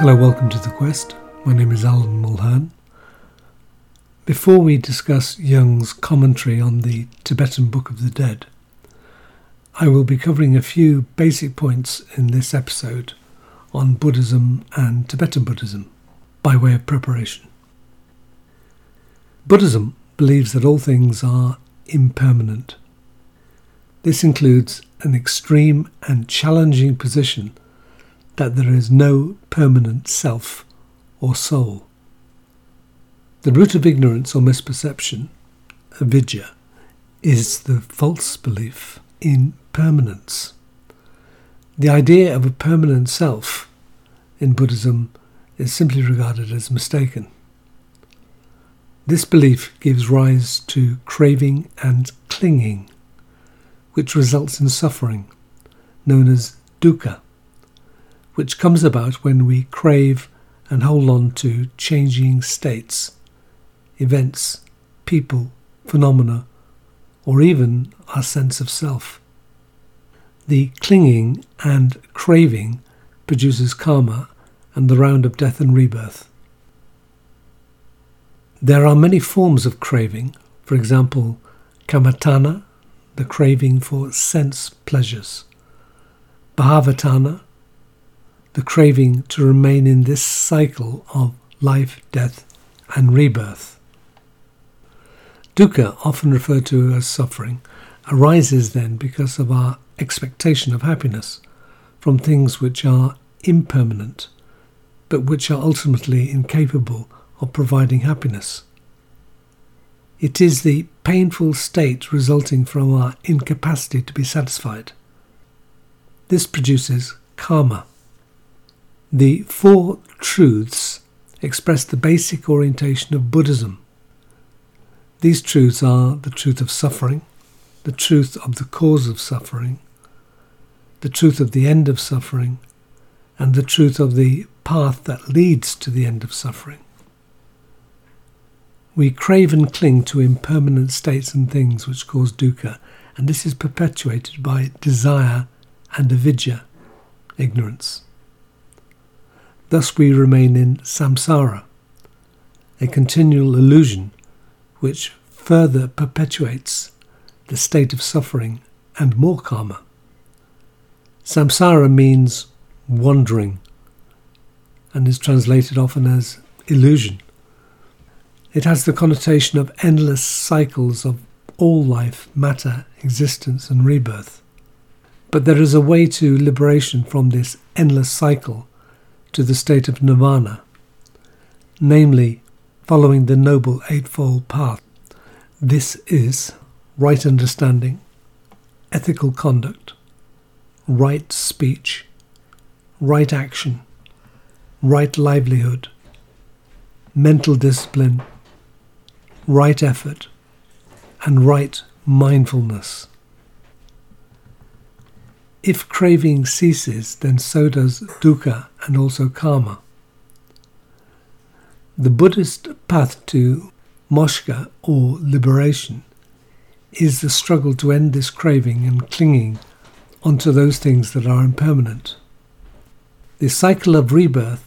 Hello, welcome to The Quest. My name is Alan Mulhern. Before we discuss Jung's commentary on the Tibetan Book of the Dead, I will be covering a few basic points in this episode on Buddhism and Tibetan Buddhism by way of preparation. Buddhism believes that all things are impermanent. This includes an extreme and challenging position that there is no permanent self or soul. The root of ignorance or misperception, avidya, is the false belief in permanence. The idea of a permanent self in Buddhism is simply regarded as mistaken. This belief gives rise to craving and clinging, which results in suffering, known as dukkha which comes about when we crave and hold on to changing states, events, people, phenomena, or even our sense of self. The clinging and craving produces karma and the round of death and rebirth. There are many forms of craving, for example, kamatanha, the craving for sense pleasures, bhavatanha, the craving to remain in this cycle of life, death, and rebirth. Dukkha, often referred to as suffering, arises then because of our expectation of happiness from things which are impermanent, but which are ultimately incapable of providing happiness. It is the painful state resulting from our incapacity to be satisfied. This produces karma, the Four Truths express the basic orientation of Buddhism. These truths are the truth of suffering, the truth of the cause of suffering, the truth of the end of suffering, and the truth of the path that leads to the end of suffering. We crave and cling to impermanent states and things which cause dukkha, and this is perpetuated by desire and avidya, ignorance. Thus we remain in samsara, a continual illusion which further perpetuates the state of suffering and more karma. Samsara means wandering and is translated often as illusion. It has the connotation of endless cycles of all life, matter, existence, and rebirth. But there is a way to liberation from this endless cycle to the state of nirvana, namely following the Noble Eightfold Path. This is right understanding, ethical conduct, right speech, right action, right livelihood, mental discipline, right effort, and right mindfulness. If craving ceases, then so does dukkha and also karma. The Buddhist path to moksha or liberation is the struggle to end this craving and clinging onto those things that are impermanent. The cycle of rebirth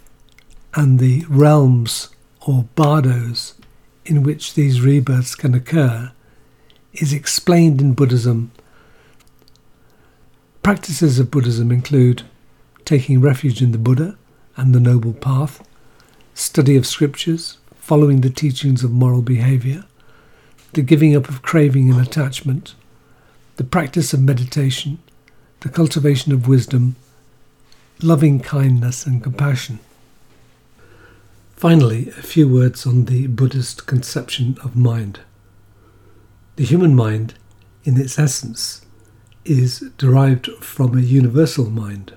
and the realms or bardos in which these rebirths can occur is explained in Buddhism Practices of Buddhism include taking refuge in the Buddha and the Noble Path, study of scriptures, following the teachings of moral behavior, the giving up of craving and attachment, the practice of meditation, the cultivation of wisdom, loving kindness and compassion. Finally, a few words on the Buddhist conception of mind. The human mind, in its essence, is derived from a universal mind,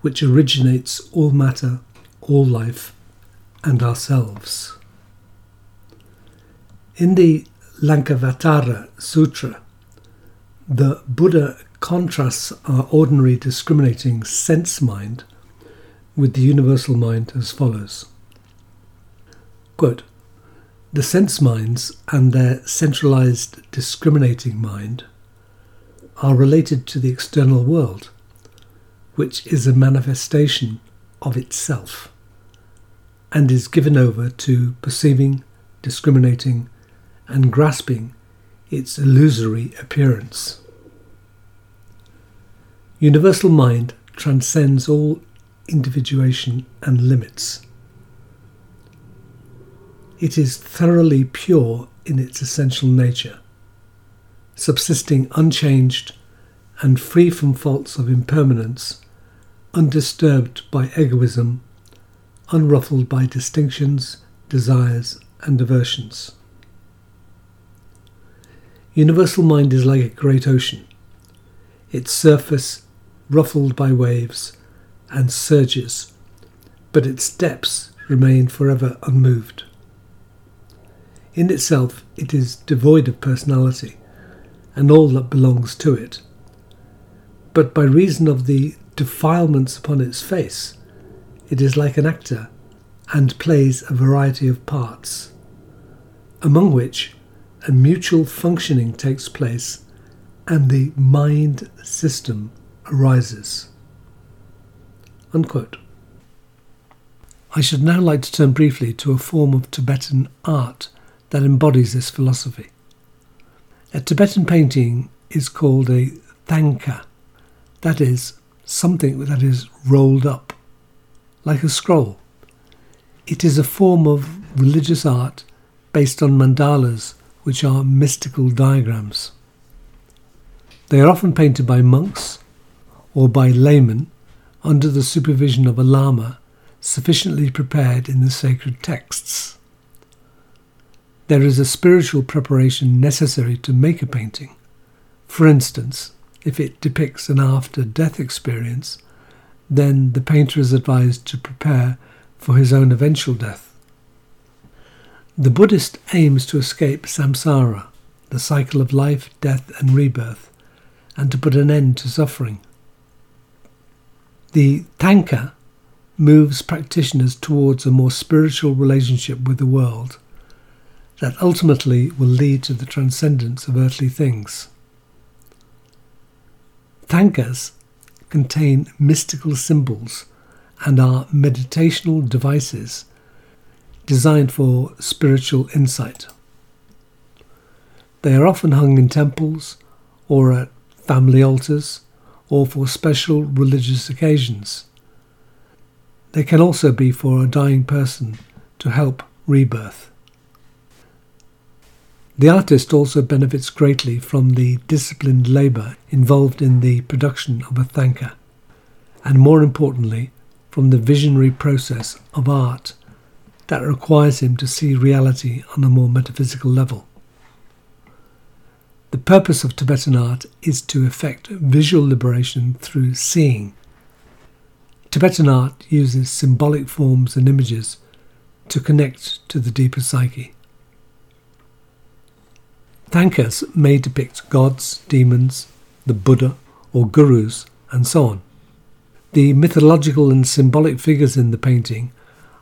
which originates all matter, all life, and ourselves. In the Lankavatara Sutra, the Buddha contrasts our ordinary discriminating sense mind with the universal mind as follows Quote, The sense minds and their centralized discriminating mind are related to the external world, which is a manifestation of itself and is given over to perceiving, discriminating, and grasping its illusory appearance. Universal mind transcends all individuation and limits. It is thoroughly pure in its essential nature, subsisting unchanged and free from faults of impermanence, undisturbed by egoism, unruffled by distinctions, desires, and aversions. Universal mind is like a great ocean, its surface ruffled by waves and surges, but its depths remain forever unmoved. In itself, it is devoid of personality and all that belongs to it. But by reason of the defilements upon its face, it is like an actor and plays a variety of parts, among which a mutual functioning takes place and the mind system arises. Unquote. I should now like to turn briefly to a form of Tibetan art that embodies this philosophy. A Tibetan painting is called a thangka, that is, something that is rolled up, like a scroll. It is a form of religious art based on mandalas which are mystical diagrams. They are often painted by monks or by laymen under the supervision of a lama sufficiently prepared in the sacred texts. There is a spiritual preparation necessary to make a painting. For instance, if it depicts an after death experience, then the painter is advised to prepare for his own eventual death. The Buddhist aims to escape samsara, the cycle of life, death, and rebirth, and to put an end to suffering. The Thangka moves practitioners towards a more spiritual relationship with the world that ultimately will lead to the transcendence of earthly things. Thangkas contain mystical symbols and are meditational devices designed for spiritual insight. They are often hung in temples or at family altars or for special religious occasions. They can also be for a dying person to help rebirth. The artist also benefits greatly from the disciplined labour involved in the production of a thangka, and more importantly, from the visionary process of art that requires him to see reality on a more metaphysical level. The purpose of Tibetan art is to effect visual liberation through seeing. Tibetan art uses symbolic forms and images to connect to the deeper psyche. Thangkas may depict gods, demons, the Buddha, or gurus, and so on. The mythological and symbolic figures in the painting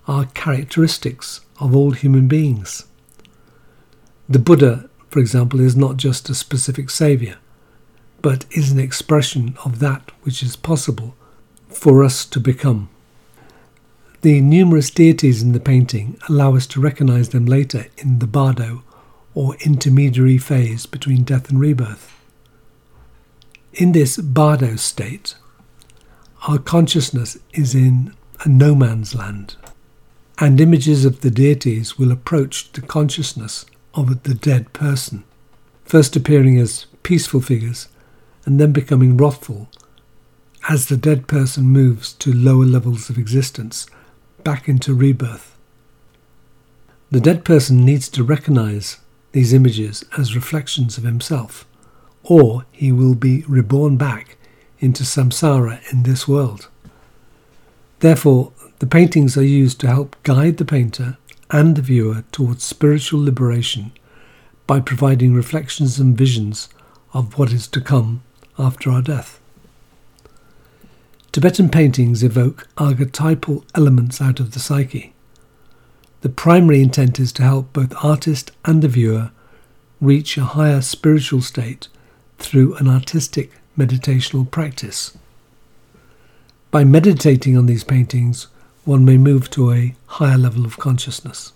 are characteristics of all human beings. The Buddha, for example, is not just a specific saviour, but is an expression of that which is possible for us to become. The numerous deities in the painting allow us to recognize them later in the bardo or intermediary phase between death and rebirth. In this bardo state, our consciousness is in a no man's land, and images of the deities will approach the consciousness of the dead person, first appearing as peaceful figures and then becoming wrathful as the dead person moves to lower levels of existence, back into rebirth. The dead person needs to recognize these images as reflections of himself, or he will be reborn back into samsara in this world. Therefore, the paintings are used to help guide the painter and the viewer towards spiritual liberation by providing reflections and visions of what is to come after our death. Tibetan paintings evoke archetypal elements out of the psyche. The primary intent is to help both artist and the viewer reach a higher spiritual state through an artistic meditational practice. By meditating on these paintings, one may move to a higher level of consciousness.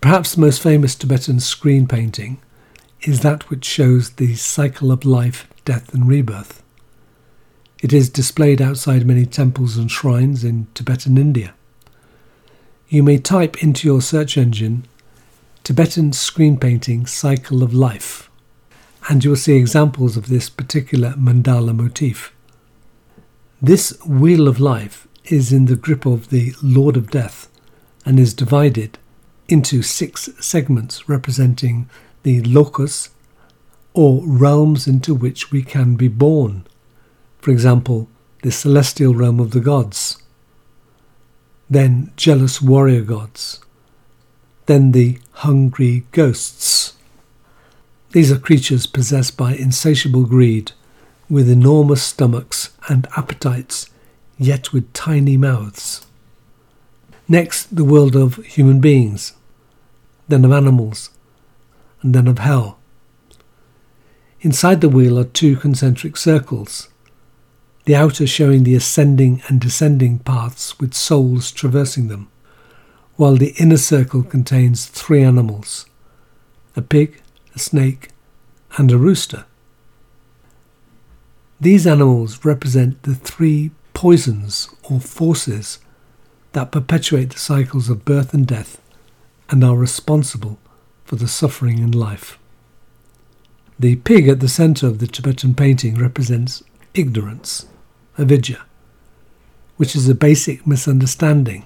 Perhaps the most famous Tibetan screen painting is that which shows the cycle of life, death, and rebirth. It is displayed outside many temples and shrines in Tibetan India. You may type into your search engine Tibetan screen painting cycle of life, and you will see examples of this particular mandala motif. This wheel of life is in the grip of the Lord of Death and is divided into six segments representing the locus or realms into which we can be born. For example, the celestial realm of the gods, then jealous warrior gods, then the hungry ghosts. These are creatures possessed by insatiable greed, with enormous stomachs and appetites, yet with tiny mouths. Next, the world of human beings, then of animals, and then of hell. Inside the wheel are two concentric circles, the outer showing the ascending and descending paths with souls traversing them, while the inner circle contains three animals a pig, a snake, and a rooster. These animals represent the three poisons or forces that perpetuate the cycles of birth and death and are responsible for the suffering in life. The pig at the centre of the Tibetan painting represents ignorance, avidya, which is a basic misunderstanding,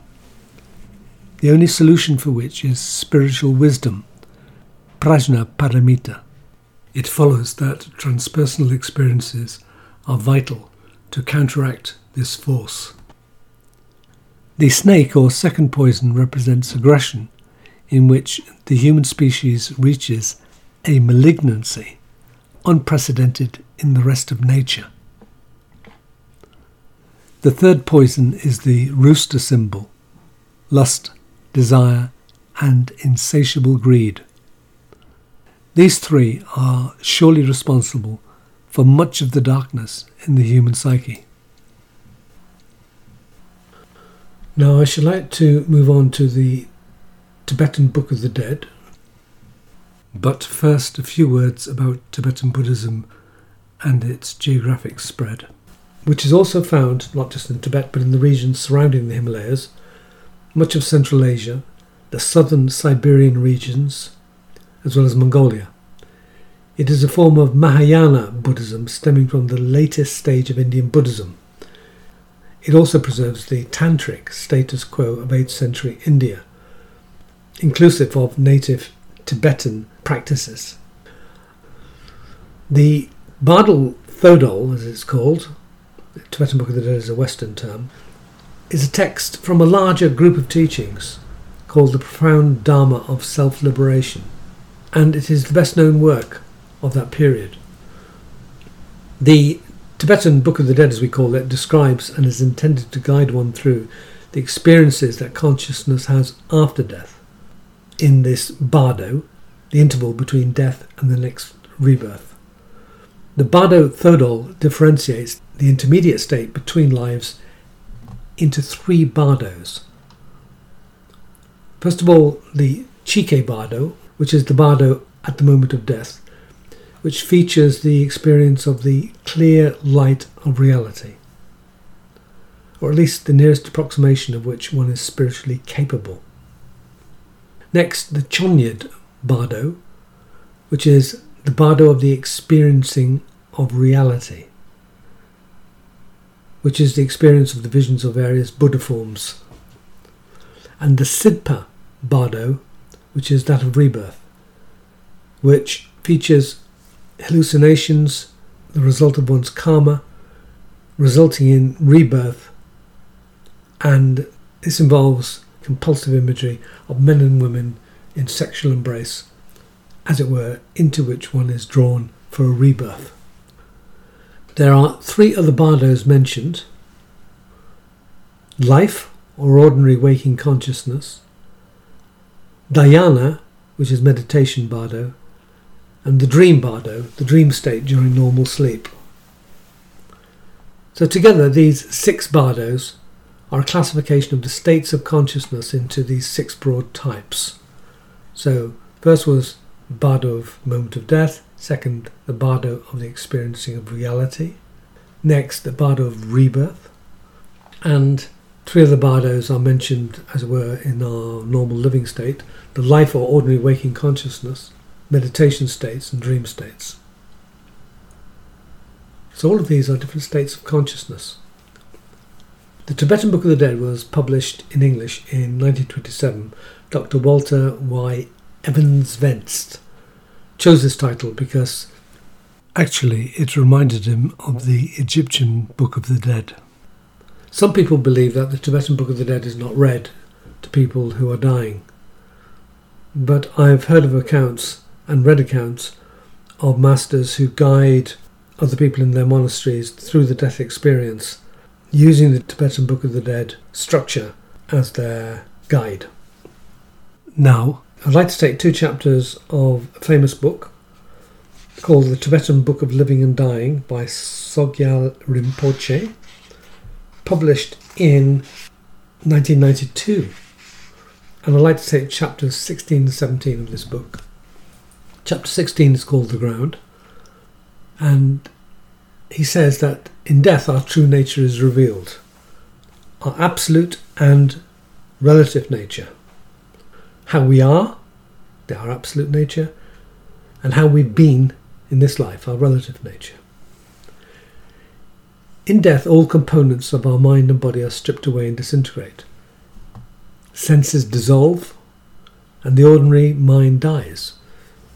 the only solution for which is spiritual wisdom, prajna paramita. It follows that transpersonal experiences are vital to counteract this force. The snake or second poison represents aggression, in which the human species reaches a malignancy unprecedented in the rest of nature. The third poison is the rooster symbol lust, desire, and insatiable greed. These three are surely responsible for much of the darkness in the human psyche. Now, I should like to move on to the Tibetan Book of the Dead. But first, a few words about Tibetan Buddhism and its geographic spread, which is also found not just in Tibet but in the regions surrounding the Himalayas, much of Central Asia, the southern Siberian regions, as well as Mongolia. It is a form of Mahayana Buddhism stemming from the latest stage of Indian Buddhism. It also preserves the tantric status quo of 8th century India inclusive of native Tibetan practices. The Bardo Thodol, as it's called, the Tibetan Book of the Dead is a Western term, is a text from a larger group of teachings called the Profound Dharma of Self Liberation, and it is the best known work of that period. The Tibetan Book of the Dead, as we call it, describes and is intended to guide one through the experiences that consciousness has after death in this bardo, the interval between death and the next rebirth. The bardo thodol differentiates the intermediate state between lives into three bardos. First of all, the chikhai bardo, which is the bardo at the moment of death, which features the experience of the clear light of reality, or at least the nearest approximation of which one is spiritually capable. Next, the Chonyid bardo, which is the bardo of the experiencing of reality, which is the experience of the visions of various Buddha forms. And the Sidpa bardo, which is that of rebirth, which features hallucinations, the result of one's karma, resulting in rebirth, and this involves compulsive imagery of men and women in sexual embrace, as it were, into which one is drawn for a rebirth. There are three other bardos mentioned life, or ordinary waking consciousness, dhyana, which is meditation bardo, and the dream bardo, the dream state during normal sleep. So, together, these six bardos are a classification of the states of consciousness into these six broad types. So, first was bardo of moment of death, second, the bardo of the experiencing of reality, next, the bardo of rebirth, and three of the bardos are mentioned, as it were, in our normal living state the life or ordinary waking consciousness, meditation states, and dream states. So, all of these are different states of consciousness. The Tibetan Book of the Dead was published in English in 1927. Dr. Walter Y. Evans-Wentz chose this title because actually it reminded him of the Egyptian Book of the Dead. Some people believe that the Tibetan Book of the Dead is not read to people who are dying. But I've heard of accounts and read accounts of masters who guide other people in their monasteries through the death experience using the Tibetan Book of the Dead structure as their guide. Now, I'd like to take two chapters of a famous book called The Tibetan Book of Living and Dying by Sogyal Rinpoche, published in 1992. And I'd like to take chapters 16 and 17 of this book. Chapter 16 is called The Ground, and he says that in death our true nature is revealed, our absolute and relative nature. How we are, our absolute nature, and how we've been in this life, our relative nature. In death, all components of our mind and body are stripped away and disintegrate. Senses dissolve, and the ordinary mind dies,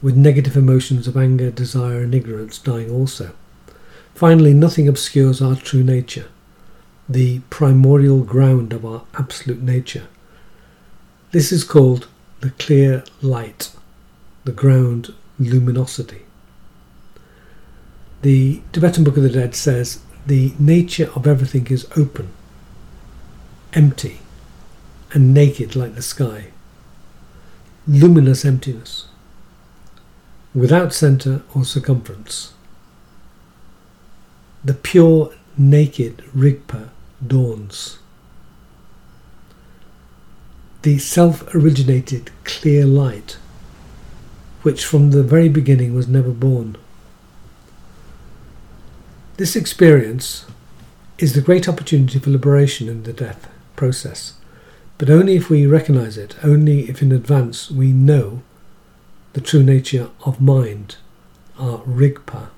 with negative emotions of anger, desire, and ignorance dying also. Finally, nothing obscures our true nature, the primordial ground of our absolute nature. This is called the clear light, the ground luminosity. The Tibetan Book of the Dead says the nature of everything is open, empty, and naked like the sky. Luminous emptiness, without centre or circumference the pure, naked Rigpa dawns. The self originated clear light, which from the very beginning was never born. This experience is the great opportunity for liberation in the death process, but only if we recognize it, only if in advance we know the true nature of mind, our Rigpa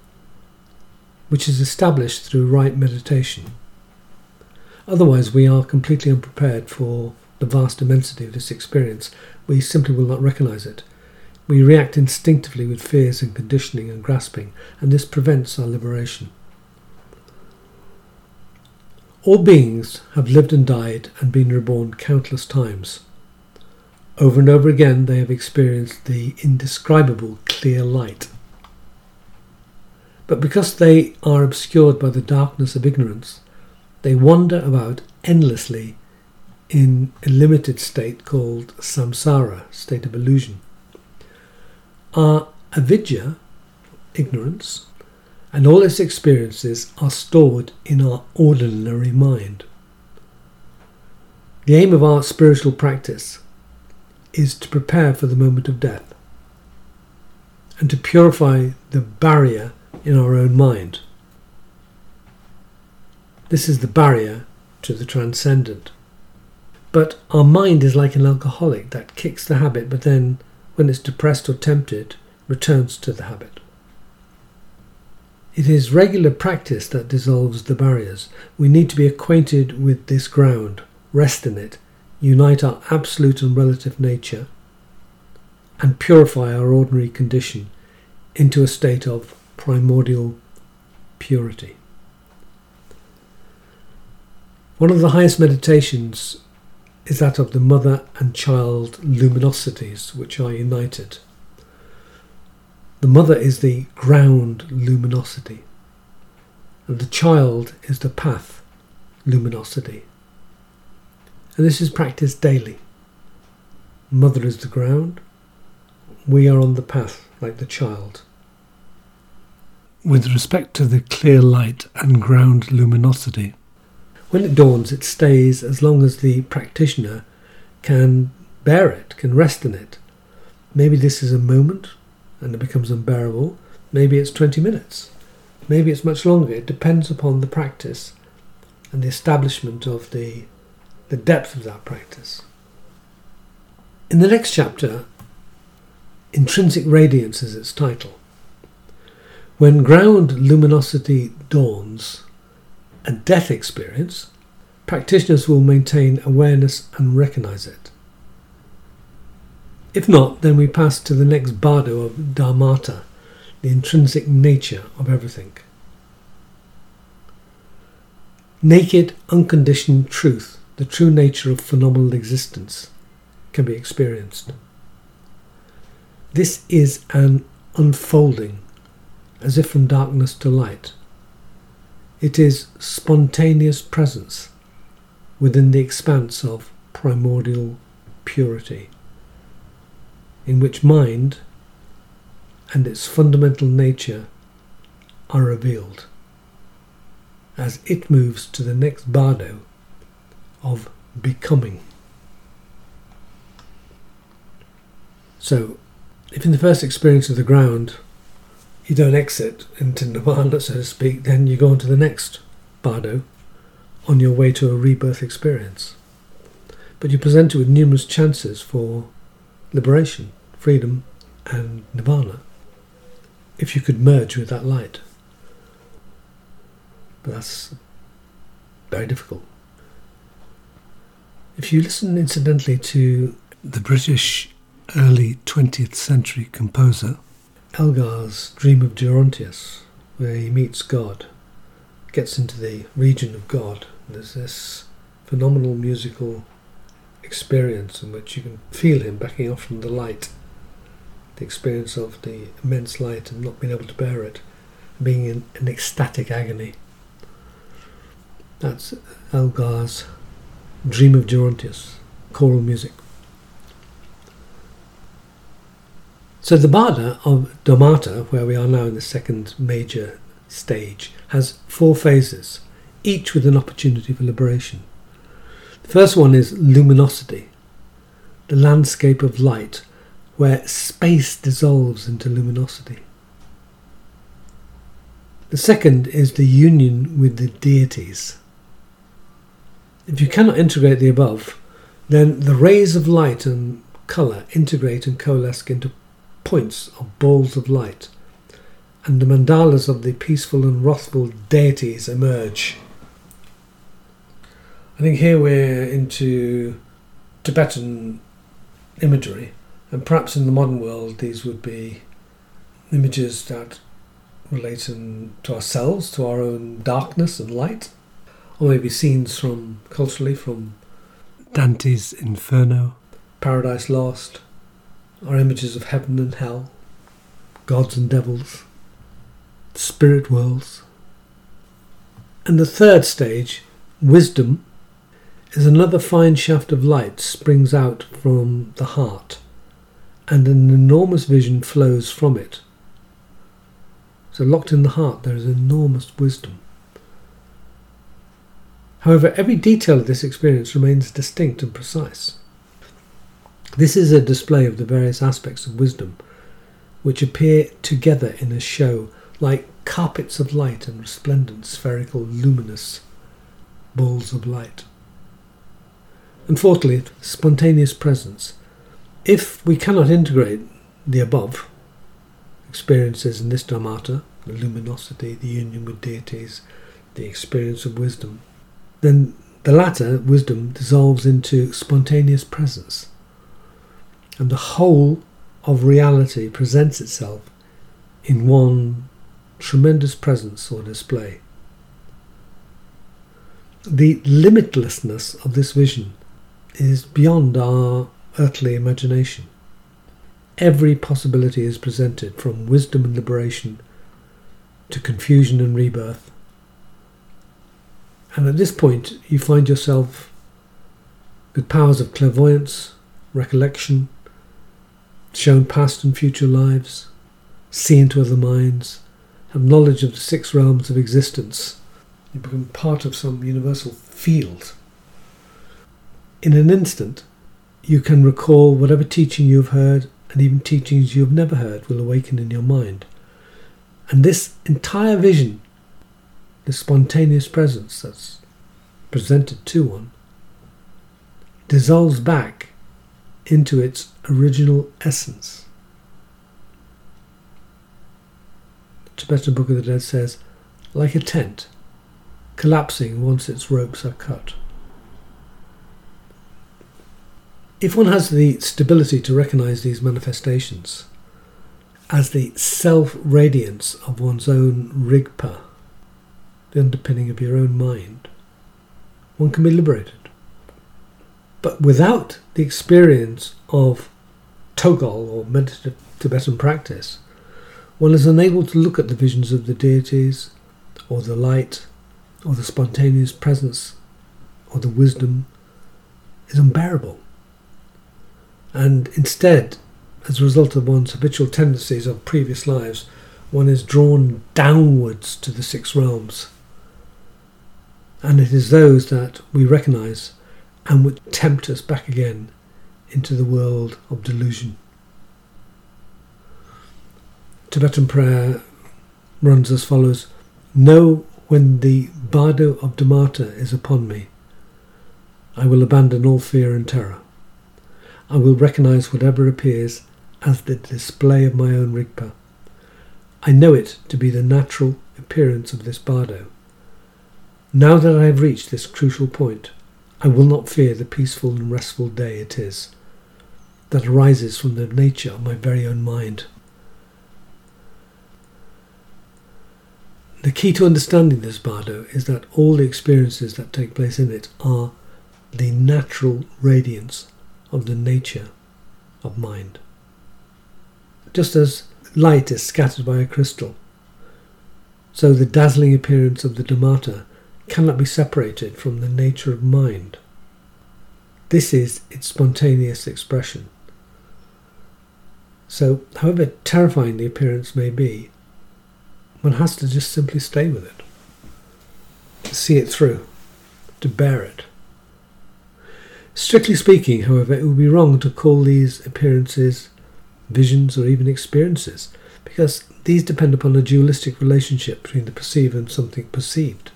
which is established through right meditation. Otherwise, we are completely unprepared for the vast immensity of this experience. We simply will not recognize it. We react instinctively with fears and conditioning and grasping, and this prevents our liberation. All beings have lived and died and been reborn countless times. Over and over again, they have experienced the indescribable clear light but because they are obscured by the darkness of ignorance, they wander about endlessly in a limited state called samsara, state of illusion. Our avidya, ignorance, and all its experiences are stored in our ordinary mind. The aim of our spiritual practice is to prepare for the moment of death and to purify the barrier in our own mind. This is the barrier to the transcendent. But our mind is like an alcoholic that kicks the habit, but then, when it's depressed or tempted, returns to the habit. It is regular practice that dissolves the barriers. We need to be acquainted with this ground, rest in it, unite our absolute and relative nature, and purify our ordinary condition into a state of primordial purity. One of the highest meditations is that of the mother and child luminosities which are united. The mother is the ground luminosity, and the child is the path luminosity. And this is practiced daily. Mother is the ground, we are on the path like the child. with respect to the clear light and ground luminosity. When it dawns, it stays as long as the practitioner can bear it, can rest in it. Maybe this is a moment and it becomes unbearable. Maybe it's 20 minutes. Maybe it's much longer. It depends upon the practice and the establishment of the, the depth of that practice. In the next chapter, Intrinsic Radiance is its title. When ground luminosity dawns, a death experience, practitioners will maintain awareness and recognize it. If not, then we pass to the next bardo of Dharmata, the intrinsic nature of everything. Naked, unconditioned truth, the true nature of phenomenal existence, can be experienced. This is an unfolding, as if from darkness to light. It is spontaneous presence within the expanse of primordial purity, in which mind and its fundamental nature are revealed as it moves to the next bardo of becoming. So, if in the first experience of the ground you don't exit into nirvana, so to speak, then you go on to the next bardo on your way to a rebirth experience. But you're presented with numerous chances for liberation, freedom, and nirvana if you could merge with that light. But that's very difficult. If you listen incidentally to the British early 20th century composer Elgar's Dream of Gerontius, where he meets God, gets into the region of God, there's this phenomenal musical experience in which you can feel him backing off from the light, the experience of the immense light and not being able to bear it, being in an ecstatic agony. That's Elgar's Dream of Gerontius, choral music. So the Bardo of Dharmata, where we are now in the second major stage, has four phases, each with an opportunity for liberation. The first one is luminosity, the landscape of light, where space dissolves into luminosity. The second is the union with the deities, if you cannot integrate the above, then the rays of light and colour integrate and coalesce into points of balls of light, and the mandalas of the peaceful and wrathful deities emerge. I think here we're into Tibetan imagery, and perhaps in the modern world these would be images that relate to ourselves, to our own darkness and light or maybe scenes from culturally from Dante's Inferno, Paradise Lost, or images of heaven and hell, gods and devils, spirit worlds. And the third stage, wisdom, is another fine shaft of light springs out from the heart, and an enormous vision flows from it. So, locked in the heart, there is enormous wisdom. However, every detail of this experience remains distinct and precise. This is a display of the various aspects of wisdom, which appear together in a show like carpets of light and resplendent spherical luminous balls of light. And fourthly, spontaneous presence. If we cannot integrate the above experiences in this dharmata, the luminosity, the union with deities, the experience of wisdom, then the latter, wisdom, dissolves into spontaneous presence. And the whole of reality presents itself in one tremendous presence or display. The limitlessness of this vision is beyond our earthly imagination. Every possibility is presented from wisdom and liberation to confusion and rebirth and at this point, you find yourself with powers of clairvoyance, recollection, shown past and future lives, see into other minds, have knowledge of the six realms of existence. You become part of some universal field. In an instant, you can recall whatever teaching you've heard and even teachings you've never heard will awaken in your mind. And this entire vision, the spontaneous presence that's presented to one, dissolves back into its original essence. The Tibetan Book of the Dead says, like a tent, collapsing once its ropes are cut. If one has the stability to recognize these manifestations as the self radiance of one's own rigpa, the underpinning of your own mind, one can be liberated. But without the experience of Tögal or meditative Tibetan practice, one is unable to look at the visions of the deities, or the light, or the spontaneous presence, or the wisdom, is unbearable. And instead, as a result of one's habitual tendencies of previous lives, one is drawn downwards to the six realms. And it is those that we recognize and would tempt us back again into the world of delusion. Tibetan prayer runs as follows Know when the bardo of Dharmata is upon me, I will abandon all fear and terror. I will recognize whatever appears as the display of my own Rigpa. I know it to be the natural appearance of this bardo. Now that I have reached this crucial point, I will not fear the peaceful and wrathful deities, that arises from the nature of my very own mind. The key to understanding this bardo is that all the experiences that take place in it are the natural radiance of the nature of mind. Just as light is scattered by a crystal, so the dazzling appearance of the Dharmata cannot be separated from the nature of mind. This is its spontaneous expression. So, however terrifying the appearance may be, one has to just simply stay with it, to see it through, to bear it. Strictly speaking, however, it would be wrong to call these appearances visions or even experiences, because these depend upon a dualistic relationship between the perceiver and something perceived.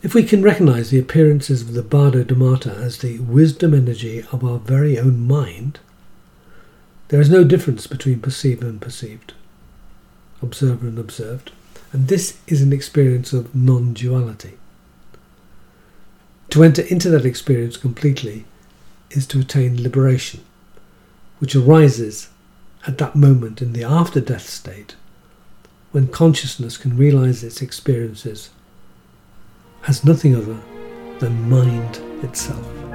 If we can recognize the appearances of the Bardo Dharmata as the wisdom energy of our very own mind, there is no difference between perceiver and perceived, observer and observed, and this is an experience of non duality. To enter into that experience completely is to attain liberation, which arises at that moment in the after death state when consciousness can realize its experiences as nothing other than mind itself.